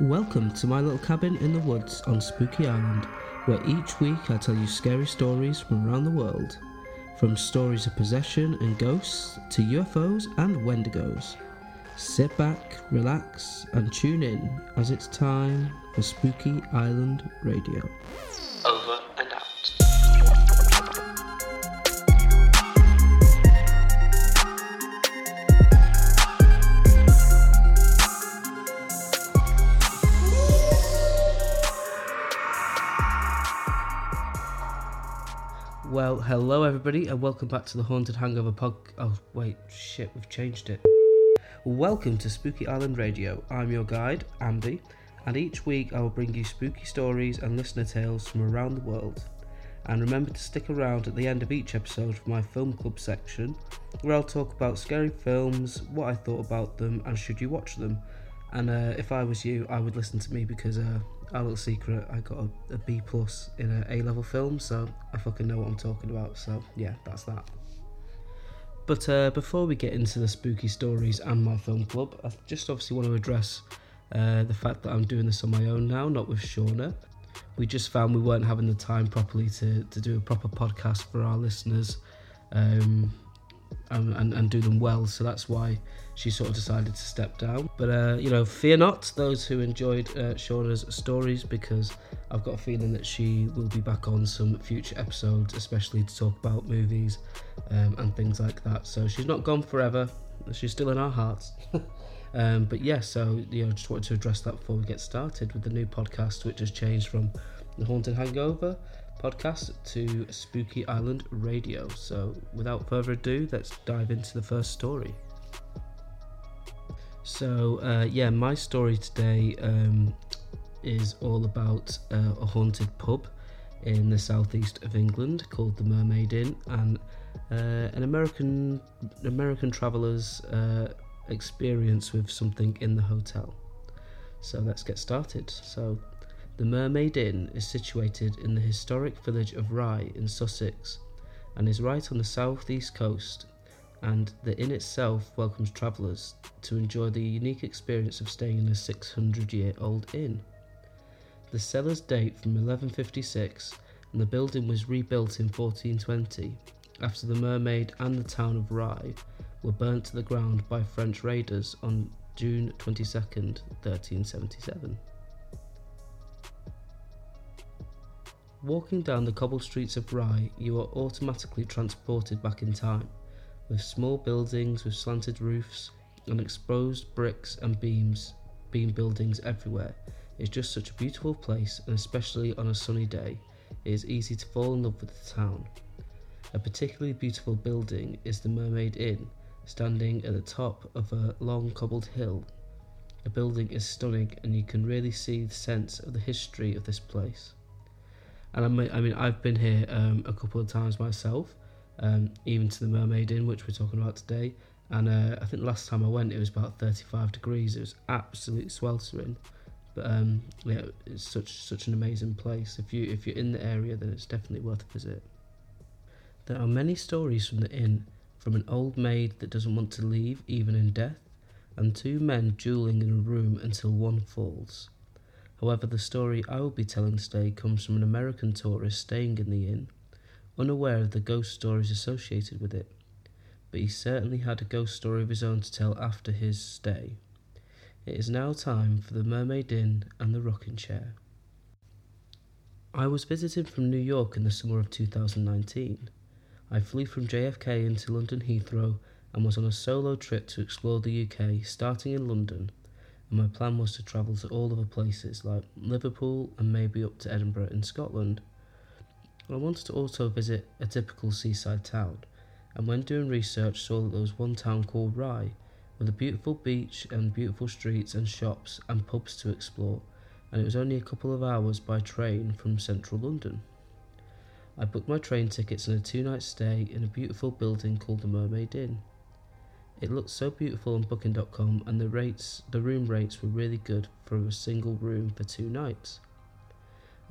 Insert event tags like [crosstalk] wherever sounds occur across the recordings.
Welcome to my little cabin in the woods on Spooky Island, where each week I tell you scary stories from around the world. From stories of possession and ghosts to UFOs and Wendigos. Sit back, relax, and tune in as it's time for Spooky Island Radio. Hello everybody, and welcome back to the Haunted Hangover pod. Oh, wait, shit, we've changed it. Welcome to Spooky Island Radio. I'm your guide, Andy, and each week I will bring you spooky stories and listener tales from around the world. And remember to stick around at the end of each episode for my film club section, where I'll talk about scary films, what I thought about them, and should you watch them. And uh, if I was you, I would listen to me because, uh, our little secret, I got a, a B plus in a A level film, so I fucking know what I'm talking about. So yeah, that's that. But uh, before we get into the spooky stories and my film club, I just obviously want to address uh, the fact that I'm doing this on my own now, not with Shauna. We just found we weren't having the time properly to, to do a proper podcast for our listeners um, and, and, and do them well, so that's why she sort of decided to step down. But uh, you know, fear not those who enjoyed uh, Shauna's stories because I've got a feeling that she will be back on some future episodes, especially to talk about movies um, and things like that. So she's not gone forever. She's still in our hearts. [laughs] um, but yeah, so you know, just wanted to address that before we get started with the new podcast, which has changed from the Haunted Hangover podcast to Spooky Island Radio. So without further ado, let's dive into the first story. So uh, yeah, my story today um, is all about uh, a haunted pub in the southeast of England called the Mermaid Inn, and uh, an American American traveller's uh, experience with something in the hotel. So let's get started. So the Mermaid Inn is situated in the historic village of Rye in Sussex, and is right on the southeast coast and the inn itself welcomes travellers to enjoy the unique experience of staying in a 600 year old inn. The cellars date from 1156 and the building was rebuilt in 1420 after the mermaid and the town of Rye were burnt to the ground by French raiders on June 22nd, 1377. Walking down the cobbled streets of Rye, you are automatically transported back in time with small buildings with slanted roofs and exposed bricks and beams, beam buildings everywhere. It's just such a beautiful place, and especially on a sunny day, it is easy to fall in love with the town. A particularly beautiful building is the Mermaid Inn, standing at the top of a long cobbled hill. The building is stunning, and you can really see the sense of the history of this place. And I mean, I've been here um, a couple of times myself, um, even to the Mermaid Inn, which we're talking about today. And uh, I think last time I went, it was about 35 degrees. It was absolutely sweltering. But um, yeah, it's such such an amazing place. If you if you're in the area, then it's definitely worth a visit. There are many stories from the inn, from an old maid that doesn't want to leave even in death, and two men dueling in a room until one falls. However, the story I will be telling today comes from an American tourist staying in the inn unaware of the ghost stories associated with it, but he certainly had a ghost story of his own to tell after his stay. It is now time for the Mermaid Inn and the Rocking Chair. I was visiting from New York in the summer of 2019. I flew from JFK into London Heathrow and was on a solo trip to explore the UK, starting in London. And my plan was to travel to all other places like Liverpool and maybe up to Edinburgh in Scotland. I wanted to also visit a typical seaside town, and when doing research saw that there was one town called Rye, with a beautiful beach and beautiful streets and shops and pubs to explore, and it was only a couple of hours by train from central London. I booked my train tickets and a two night stay in a beautiful building called the Mermaid Inn. It looked so beautiful on booking.com and the rates the room rates were really good for a single room for two nights.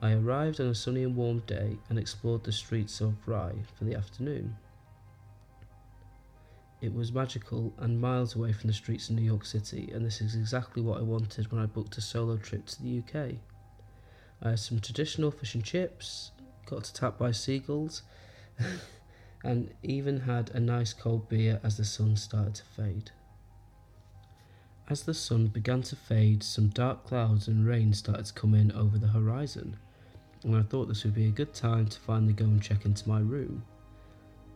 I arrived on a sunny and warm day and explored the streets of Rye for the afternoon. It was magical and miles away from the streets of New York City, and this is exactly what I wanted when I booked a solo trip to the UK. I had some traditional fish and chips, got tap by seagulls, [laughs] and even had a nice cold beer as the sun started to fade. As the sun began to fade, some dark clouds and rain started to come in over the horizon, and I thought this would be a good time to finally go and check into my room.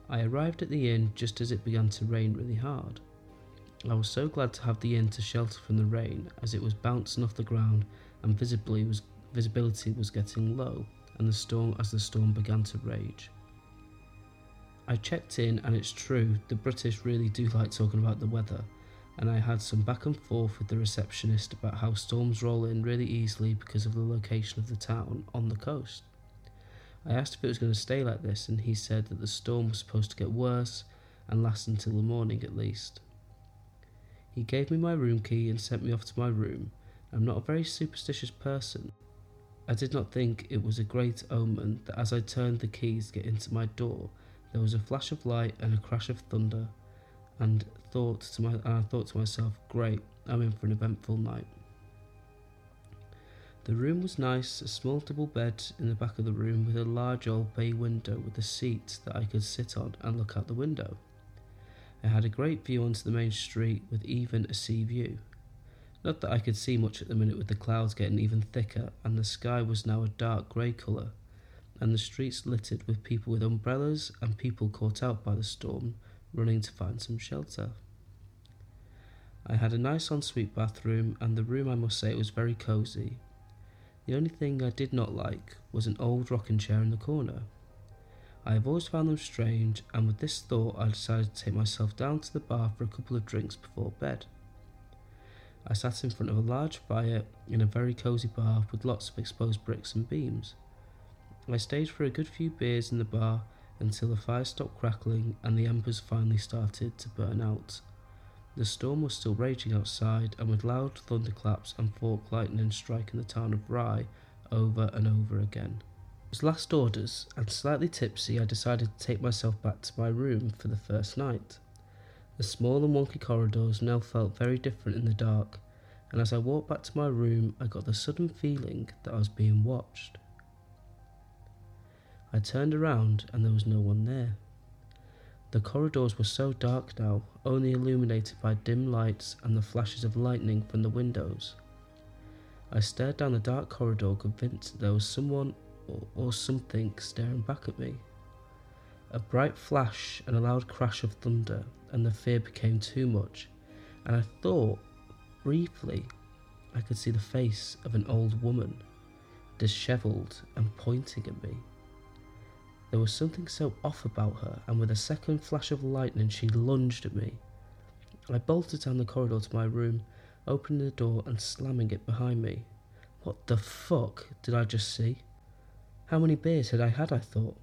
I arrived at the inn just as it began to rain really hard. I was so glad to have the inn to shelter from the rain as it was bouncing off the ground and visibly was visibility was getting low and the storm as the storm began to rage. I checked in and it's true the British really do like talking about the weather and I had some back and forth with the receptionist about how storms roll in really easily because of the location of the town on the coast. I asked if it was going to stay like this, and he said that the storm was supposed to get worse and last until the morning at least. He gave me my room key and sent me off to my room. I'm not a very superstitious person. I did not think it was a great omen that as I turned the keys to get into my door, there was a flash of light and a crash of thunder, and thought to my uh, and I thought to myself, "Great, I'm in for an eventful night." The room was nice, a small double bed in the back of the room with a large old bay window with a seat that I could sit on and look out the window. I had a great view onto the main street with even a sea view. Not that I could see much at the minute with the clouds getting even thicker and the sky was now a dark grey colour and the streets littered with people with umbrellas and people caught out by the storm running to find some shelter. I had a nice ensuite bathroom and the room I must say was very cosy the only thing I did not like was an old rocking chair in the corner. I have always found them strange, and with this thought, I decided to take myself down to the bar for a couple of drinks before bed. I sat in front of a large fire in a very cosy bar with lots of exposed bricks and beams. I stayed for a good few beers in the bar until the fire stopped crackling and the embers finally started to burn out. The storm was still raging outside, and with loud thunderclaps and fork lightning striking the town of Rye over and over again. As last orders, and slightly tipsy, I decided to take myself back to my room for the first night. The small and wonky corridors now felt very different in the dark, and as I walked back to my room, I got the sudden feeling that I was being watched. I turned around and there was no one there. The corridors were so dark now, only illuminated by dim lights and the flashes of lightning from the windows. I stared down the dark corridor, convinced that there was someone or, or something staring back at me. A bright flash and a loud crash of thunder, and the fear became too much, and I thought, briefly, I could see the face of an old woman, dishevelled and pointing at me. There was something so off about her, and with a second flash of lightning, she lunged at me. I bolted down the corridor to my room, opening the door and slamming it behind me. What the fuck did I just see? How many beers had I had, I thought?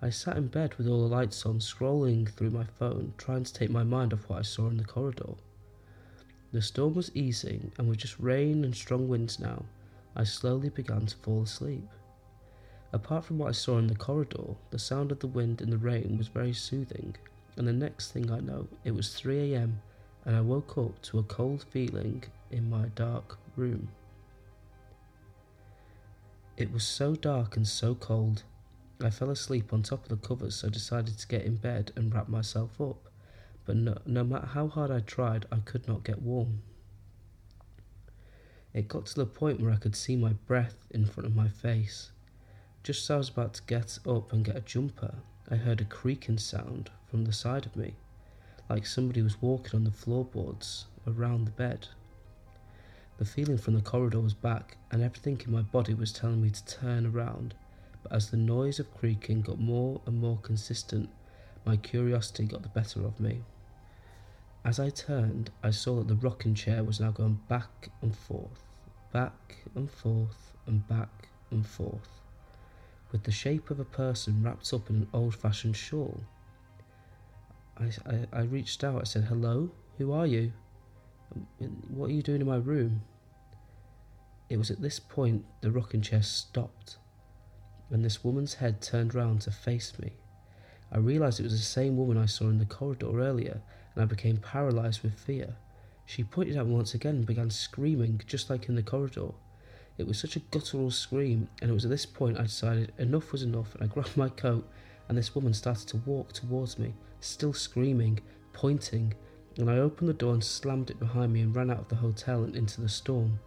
I sat in bed with all the lights on, scrolling through my phone, trying to take my mind off what I saw in the corridor. The storm was easing, and with just rain and strong winds now, I slowly began to fall asleep. Apart from what I saw in the corridor, the sound of the wind and the rain was very soothing, and the next thing I know, it was 3am and I woke up to a cold feeling in my dark room. It was so dark and so cold, I fell asleep on top of the covers, so decided to get in bed and wrap myself up. But no, no matter how hard I tried, I could not get warm. It got to the point where I could see my breath in front of my face. Just as I was about to get up and get a jumper, I heard a creaking sound from the side of me, like somebody was walking on the floorboards around the bed. The feeling from the corridor was back, and everything in my body was telling me to turn around. But as the noise of creaking got more and more consistent, my curiosity got the better of me. As I turned, I saw that the rocking chair was now going back and forth, back and forth, and back and forth with the shape of a person wrapped up in an old fashioned shawl. I, I, I reached out, I said, Hello, who are you? Um, what are you doing in my room? It was at this point the rocking chair stopped, and this woman's head turned round to face me. I realised it was the same woman I saw in the corridor earlier, and I became paralysed with fear. She pointed at me once again and began screaming, just like in the corridor. It was such a guttural scream, and it was at this point I decided enough was enough, and I grabbed my coat, and this woman started to walk towards me, still screaming, pointing, and I opened the door and slammed it behind me and ran out of the hotel and into the storm.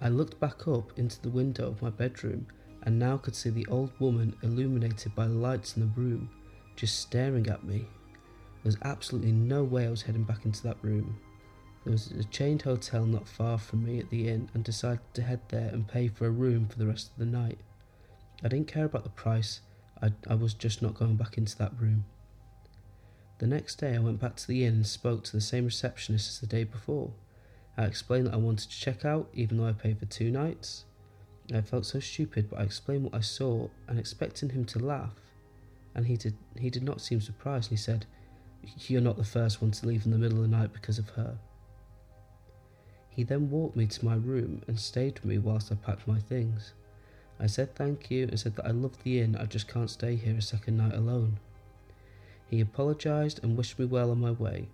I looked back up into the window of my bedroom and now could see the old woman illuminated by the lights in the room, just staring at me. There was absolutely no way I was heading back into that room. There was a chained hotel not far from me at the inn and decided to head there and pay for a room for the rest of the night. I didn't care about the price, I, I was just not going back into that room. The next day I went back to the inn and spoke to the same receptionist as the day before. I explained that I wanted to check out even though I paid for two nights. I felt so stupid, but I explained what I saw and expecting him to laugh. And he did he did not seem surprised and he said, You're not the first one to leave in the middle of the night because of her. He then walked me to my room and stayed with me whilst I packed my things. I said thank you and said that I loved the inn, I just can't stay here a second night alone. He apologised and wished me well on my way.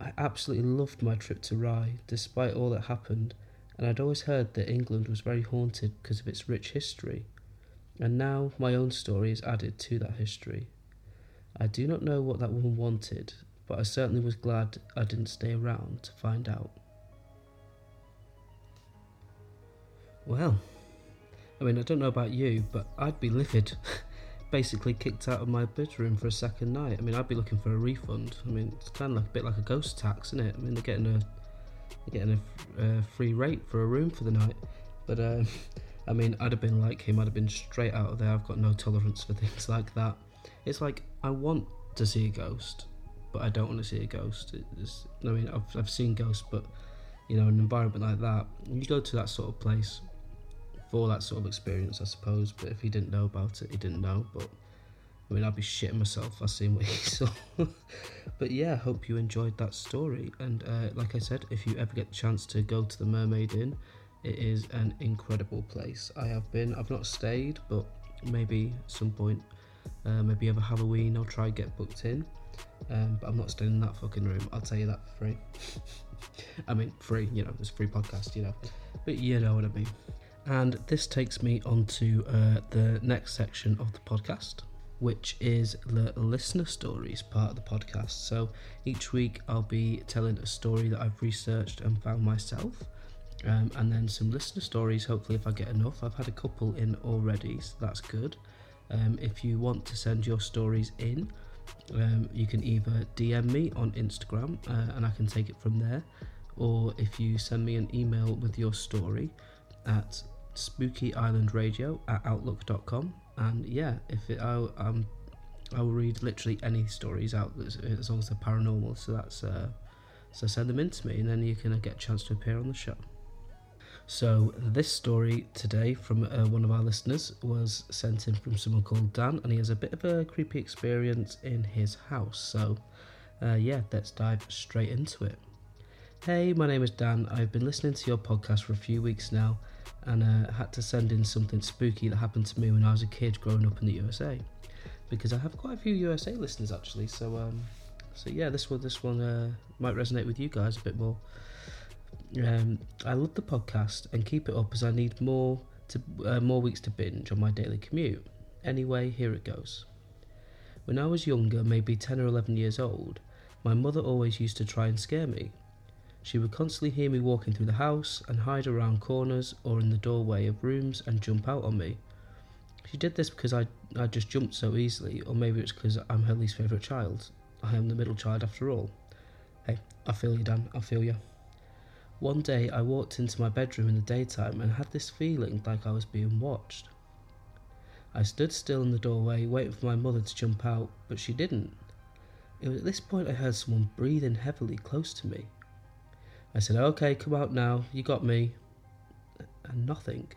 I absolutely loved my trip to Rye, despite all that happened, and I'd always heard that England was very haunted because of its rich history. And now my own story is added to that history. I do not know what that woman wanted, but I certainly was glad I didn't stay around to find out. Well, I mean, I don't know about you, but I'd be livid. [laughs] Basically, kicked out of my bedroom for a second night. I mean, I'd be looking for a refund. I mean, it's kind of like a bit like a ghost tax, isn't it? I mean, they're getting a they're getting a free rate for a room for the night. But um, [laughs] I mean, I'd have been like him. I'd have been straight out of there. I've got no tolerance for [laughs] things like that. It's like I want to see a ghost, but I don't want to see a ghost. It's, I mean, I've I've seen ghosts, but you know, an environment like that, When you go to that sort of place for that sort of experience, I suppose. But if he didn't know about it, he didn't know. But I mean, I'd be shitting myself. I seen what he [laughs] saw. but yeah, hope you enjoyed that story. And uh, like I said, if you ever get the chance to go to the Mermaid Inn, it is an incredible place. I have been. I've not stayed, but maybe some point, uh, maybe over Halloween, I'll try get booked in. Um, but I'm not staying in that fucking room. I'll tell you that for free. [laughs] I mean, free. You know, it's free podcast. You know, but you know what I mean. And this takes me on to uh, the next section of the podcast, which is the listener stories part of the podcast. So each week I'll be telling a story that I've researched and found myself, um, and then some listener stories, hopefully, if I get enough. I've had a couple in already, so that's good. Um, if you want to send your stories in, um, you can either DM me on Instagram uh, and I can take it from there, or if you send me an email with your story at Spooky Island Radio at outlook.com. And yeah, if it, I'll, um, I'll read literally any stories out as long as they're paranormal. So that's uh, so send them in to me, and then you can uh, get a chance to appear on the show. So this story today from uh, one of our listeners was sent in from someone called Dan, and he has a bit of a creepy experience in his house. So uh, yeah, let's dive straight into it. Hey, my name is Dan. I've been listening to your podcast for a few weeks now and uh, had to send in something spooky that happened to me when I was a kid growing up in the USA, because I have quite a few USA listeners actually. So, um, so yeah, this one this one uh, might resonate with you guys a bit more. Um, I love the podcast and keep it up as I need more to uh, more weeks to binge on my daily commute. Anyway, here it goes. When I was younger, maybe 10 or 11 years old, my mother always used to try and scare me she would constantly hear me walking through the house and hide around corners or in the doorway of rooms and jump out on me. She did this because I, I just jumped so easily, or maybe it's because I'm her least favourite child. I am the middle child after all. Hey, I feel you, Dan, I feel you. One day I walked into my bedroom in the daytime and had this feeling like I was being watched. I stood still in the doorway, waiting for my mother to jump out, but she didn't. It was at this point I heard someone breathing heavily close to me. I said, Okay, come out now, you got me. And nothing.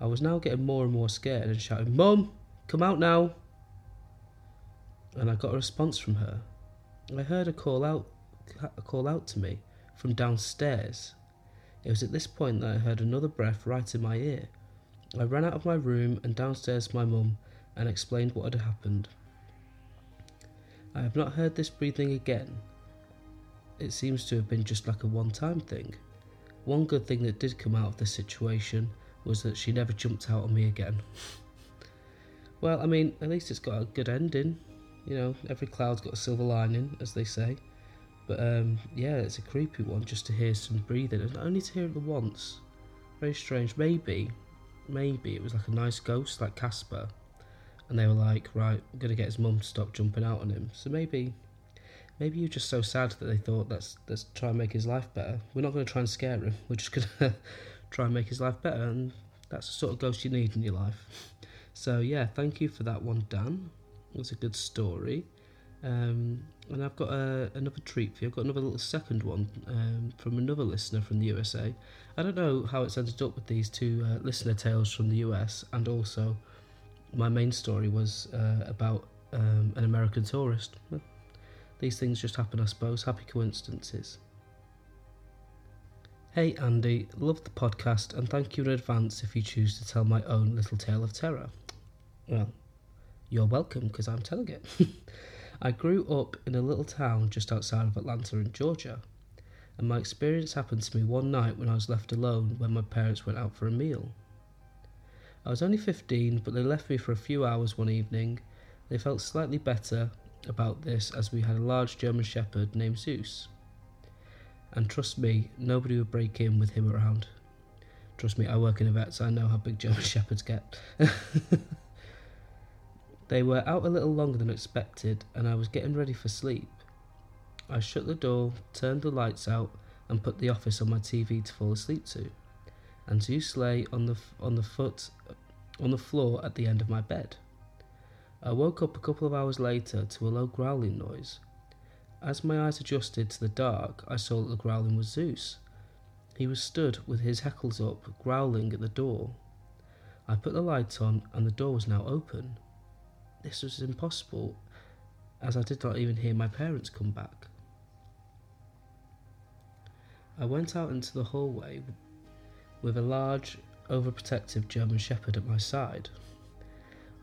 I was now getting more and more scared and shouting, Mum, come out now. And I got a response from her. I heard a call out call out to me from downstairs. It was at this point that I heard another breath right in my ear. I ran out of my room and downstairs to my mum and explained what had happened. I have not heard this breathing again. It seems to have been just like a one time thing. One good thing that did come out of this situation was that she never jumped out on me again. [laughs] well, I mean, at least it's got a good ending. You know, every cloud's got a silver lining, as they say. But um, yeah, it's a creepy one just to hear some breathing, and only to hear it once. Very strange. Maybe, maybe it was like a nice ghost, like Casper, and they were like, right, we're gonna get his mum to stop jumping out on him. So maybe, maybe you're just so sad that they thought let's let's try and make his life better. We're not gonna try and scare him. We're just gonna [laughs] try and make his life better, and that's the sort of ghost you need in your life. So yeah, thank you for that one, Dan. It was a good story. Um, and I've got a, another treat for you. I've got another little second one um, from another listener from the USA. I don't know how it's ended up with these two uh, listener tales from the US, and also my main story was uh, about um, an American tourist. These things just happen, I suppose. Happy coincidences. Hey Andy, love the podcast and thank you in advance if you choose to tell my own little tale of terror. Well, you're welcome because I'm telling it. [laughs] I grew up in a little town just outside of Atlanta in Georgia, and my experience happened to me one night when I was left alone when my parents went out for a meal. I was only 15, but they left me for a few hours one evening. They felt slightly better about this as we had a large German Shepherd named Zeus. And trust me, nobody would break in with him around. Trust me, I work in a vet, so I know how big German [laughs] Shepherds get. [laughs] They were out a little longer than expected, and I was getting ready for sleep. I shut the door, turned the lights out, and put the office on my TV to fall asleep to. And Zeus lay on the on the foot on the floor at the end of my bed. I woke up a couple of hours later to a low growling noise. As my eyes adjusted to the dark, I saw that the growling was Zeus. He was stood with his hackles up, growling at the door. I put the light on, and the door was now open. This was impossible, as I did not even hear my parents come back. I went out into the hallway with a large, overprotective German Shepherd at my side.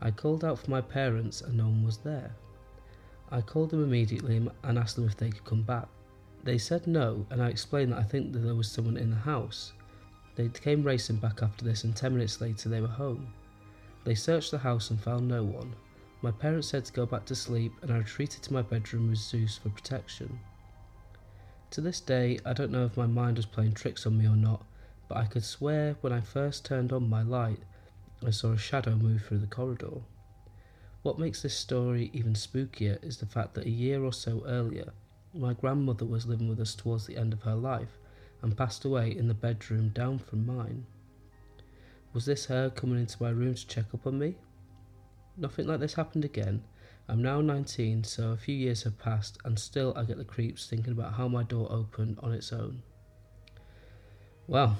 I called out for my parents and no one was there. I called them immediately and asked them if they could come back. They said no, and I explained that I think that there was someone in the house. They came racing back after this, and ten minutes later they were home. They searched the house and found no one. My parents said to go back to sleep, and I retreated to my bedroom with Zeus for protection. To this day, I don't know if my mind was playing tricks on me or not, but I could swear when I first turned on my light, I saw a shadow move through the corridor. What makes this story even spookier is the fact that a year or so earlier, my grandmother was living with us towards the end of her life and passed away in the bedroom down from mine. Was this her coming into my room to check up on me? Nothing like this happened again. I'm now 19, so a few years have passed, and still I get the creeps thinking about how my door opened on its own. Well,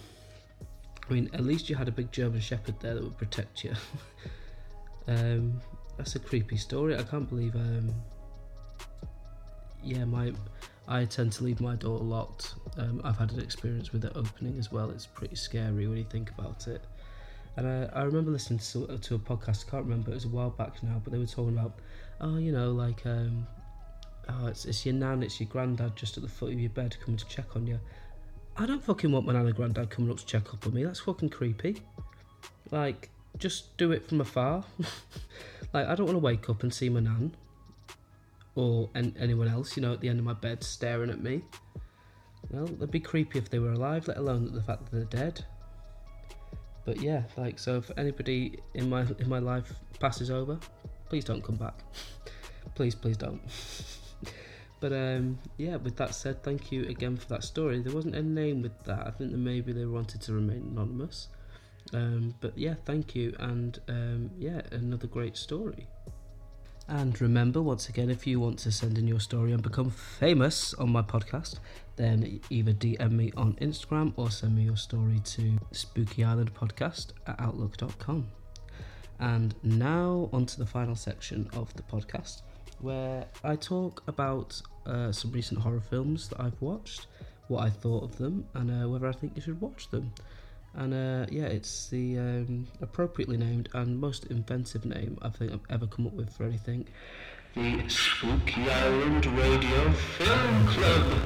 I mean, at least you had a big German Shepherd there that would protect you. [laughs] um, that's a creepy story. I can't believe. Um, yeah, my I tend to leave my door locked. Um, I've had an experience with it opening as well. It's pretty scary when you think about it. And I, I remember listening to, to a podcast, I can't remember, it was a while back now, but they were talking about, oh, you know, like, um, oh, it's, it's your nan, it's your granddad just at the foot of your bed coming to check on you. I don't fucking want my nan and granddad coming up to check up on me. That's fucking creepy. Like, just do it from afar. [laughs] like, I don't want to wake up and see my nan or anyone else, you know, at the end of my bed staring at me. Well, it'd be creepy if they were alive, let alone the fact that they're dead but yeah, like so if anybody in my in my life passes over, please don't come back. [laughs] please, please don't. [laughs] but um, yeah, with that said, thank you again for that story. There wasn't a name with that. I think that maybe they wanted to remain anonymous. Um, but yeah, thank you, and um, yeah, another great story. And remember, once again, if you want to send in your story and become famous on my podcast, then either DM me on Instagram or send me your story to Spooky Island Podcast at outlook.com. And now, on to the final section of the podcast where I talk about uh, some recent horror films that I've watched, what I thought of them, and uh, whether I think you should watch them. And uh, yeah, it's the um, appropriately named and most inventive name I think I've ever come up with for anything. the Spooky Island Radio Film Club.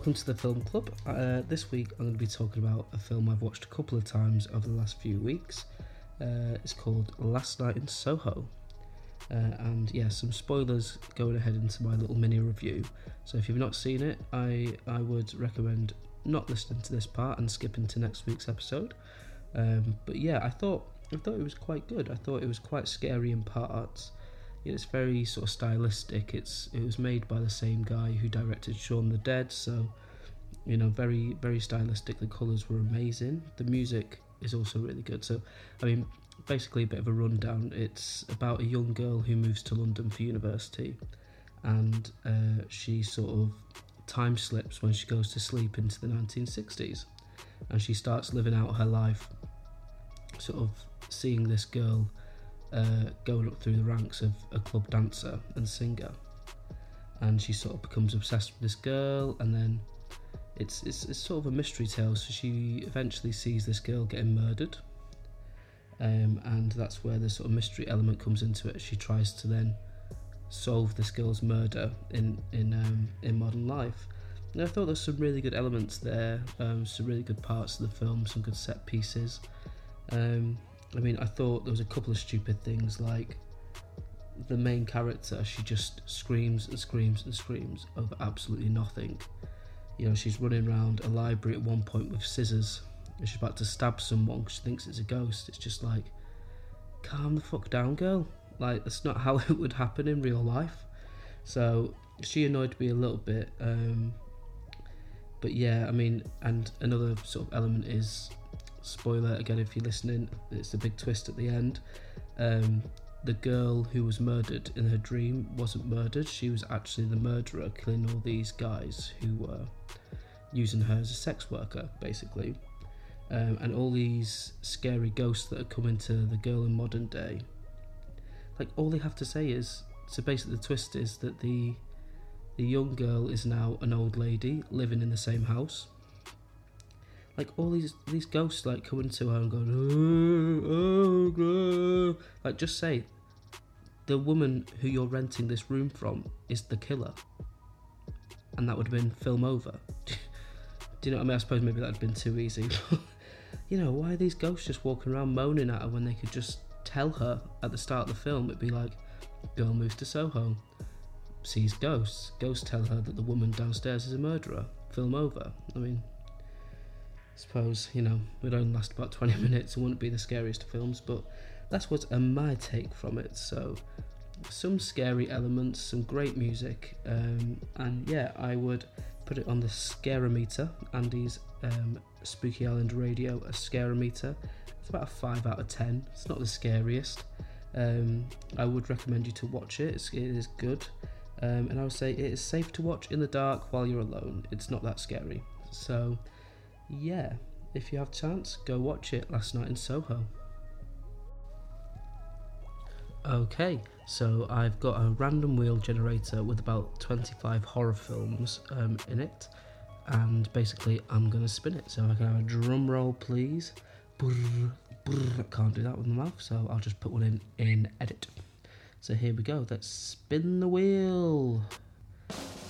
Welcome to the Film Club. Uh, this week I'm going to be talking about a film I've watched a couple of times over the last few weeks. Uh, it's called Last Night in Soho. Uh, and yeah, some spoilers going ahead into my little mini review. So if you've not seen it, I, I would recommend not listening to this part and skipping to next week's episode. Um, but yeah, I thought I thought it was quite good. I thought it was quite scary in parts. It's very sort of stylistic. It's it was made by the same guy who directed Shaun the Dead, so you know, very very stylistic. The colours were amazing. The music is also really good. So, I mean, basically a bit of a rundown. It's about a young girl who moves to London for university, and uh, she sort of time slips when she goes to sleep into the 1960s, and she starts living out her life, sort of seeing this girl uh, going up through the ranks of a club dancer and singer, and she sort of becomes obsessed with this girl, and then. It's, it's, it's sort of a mystery tale. So she eventually sees this girl getting murdered, um, and that's where the sort of mystery element comes into it. She tries to then solve this girl's murder in in um, in modern life. And I thought there's some really good elements there, um, some really good parts of the film, some good set pieces. Um, I mean, I thought there was a couple of stupid things like the main character. She just screams and screams and screams over absolutely nothing. You know, she's running around a library at one point with scissors And she's about to stab someone because she thinks it's a ghost. It's just like, calm the fuck down, girl. Like that's not [laughs] how it would happen in real life. So she annoyed me a little bit. Um, but yeah, I mean, and another sort of element is spoiler again if you're listening. It's a big twist at the end. Um, the girl who was murdered in her dream wasn't murdered. She was actually the murderer, killing all these guys who were using her as a sex worker, basically um, and all these scary ghosts that are coming to the girl in modern day. Like all they have to say is so basically the twist is that the the young girl is now an old lady living in the same house. Like all these these ghosts like coming to her and going, oh, oh, oh. like just say, the woman who you're renting this room from is the killer, and that would have been film over. Do you know what I mean? I suppose maybe that'd been too easy. [laughs] you know, why are these ghosts just walking around moaning at her when they could just tell her at the start of the film? It'd be like, girl moves to Soho, sees ghosts. Ghosts tell her that the woman downstairs is a murderer. Film over. I mean, suppose, you know, it only last about 20 [laughs] minutes. It wouldn't be the scariest of films, but that's what's my take from it. So, some scary elements, some great music, um, and yeah, I would put it on the Scarometer, Andy's um, Spooky Island Radio, a Scarometer. It's about a 5 out of 10. It's not the scariest. Um, I would recommend you to watch it, it's, it is good. Um, and I would say it is safe to watch in the dark while you're alone. It's not that scary. So, yeah, if you have chance, go watch it last night in Soho. Okay, so I've got a random wheel generator with about 25 horror films um, in it, and basically I'm gonna spin it. So I can have a drum roll, please. Brr, brr. Can't do that with my mouth, so I'll just put one in in edit. So here we go. Let's spin the wheel,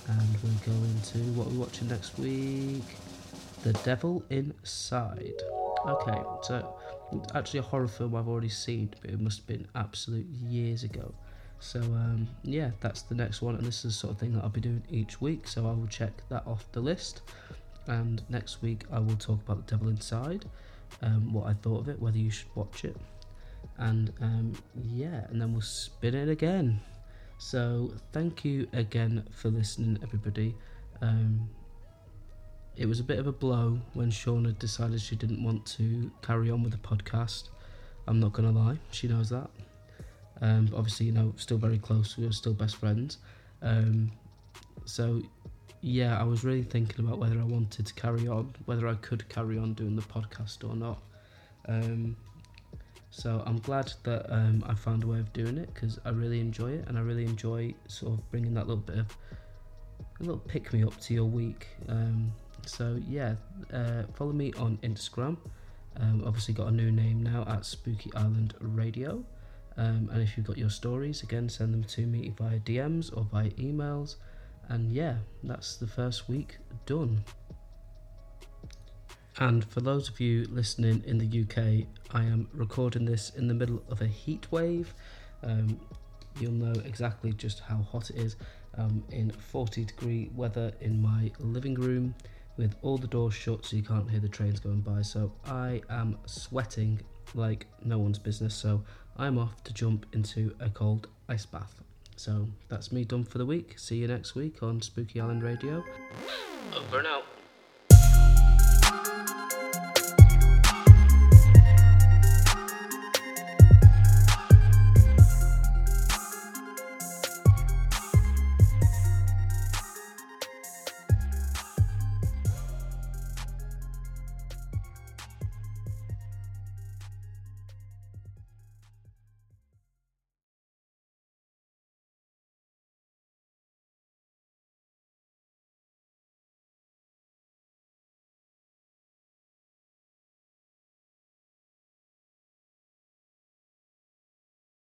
and we'll go into what we're watching next week. The Devil Inside. Okay, so it's actually a horror film I've already seen, but it must have been absolute years ago. So um, yeah, that's the next one, and this is the sort of thing that I'll be doing each week. So I will check that off the list, and next week I will talk about The Devil Inside, um, what I thought of it, whether you should watch it, and um, yeah, and then we'll spin it again. So thank you again for listening, everybody. Um, it was a bit of a blow when Shauna decided she didn't want to carry on with the podcast. I'm not gonna lie, she knows that. Um, obviously, you know, still very close. We were still best friends. Um, so, yeah, I was really thinking about whether I wanted to carry on, whether I could carry on doing the podcast or not. Um, So I'm glad that um, I found a way of doing it because I really enjoy it and I really enjoy sort of bringing that little bit of a little pick me up to your week. Um, so yeah, uh, follow me on Instagram. Um, obviously got a new name now at Spooky Island Radio. Um, and if you've got your stories, again, send them to me via DMs or via emails. And yeah, that's the first week done. And for those of you listening in the UK, I am recording this in the middle of a heat wave. Um, you'll know exactly just how hot it is. Um, in 40 degree weather in my living room with all the doors shut so you can't hear the trains going by. So I am sweating like no one's business. So I'm off to jump into a cold ice bath. So that's me done for the week. See you next week on Spooky Island Radio. Over and out.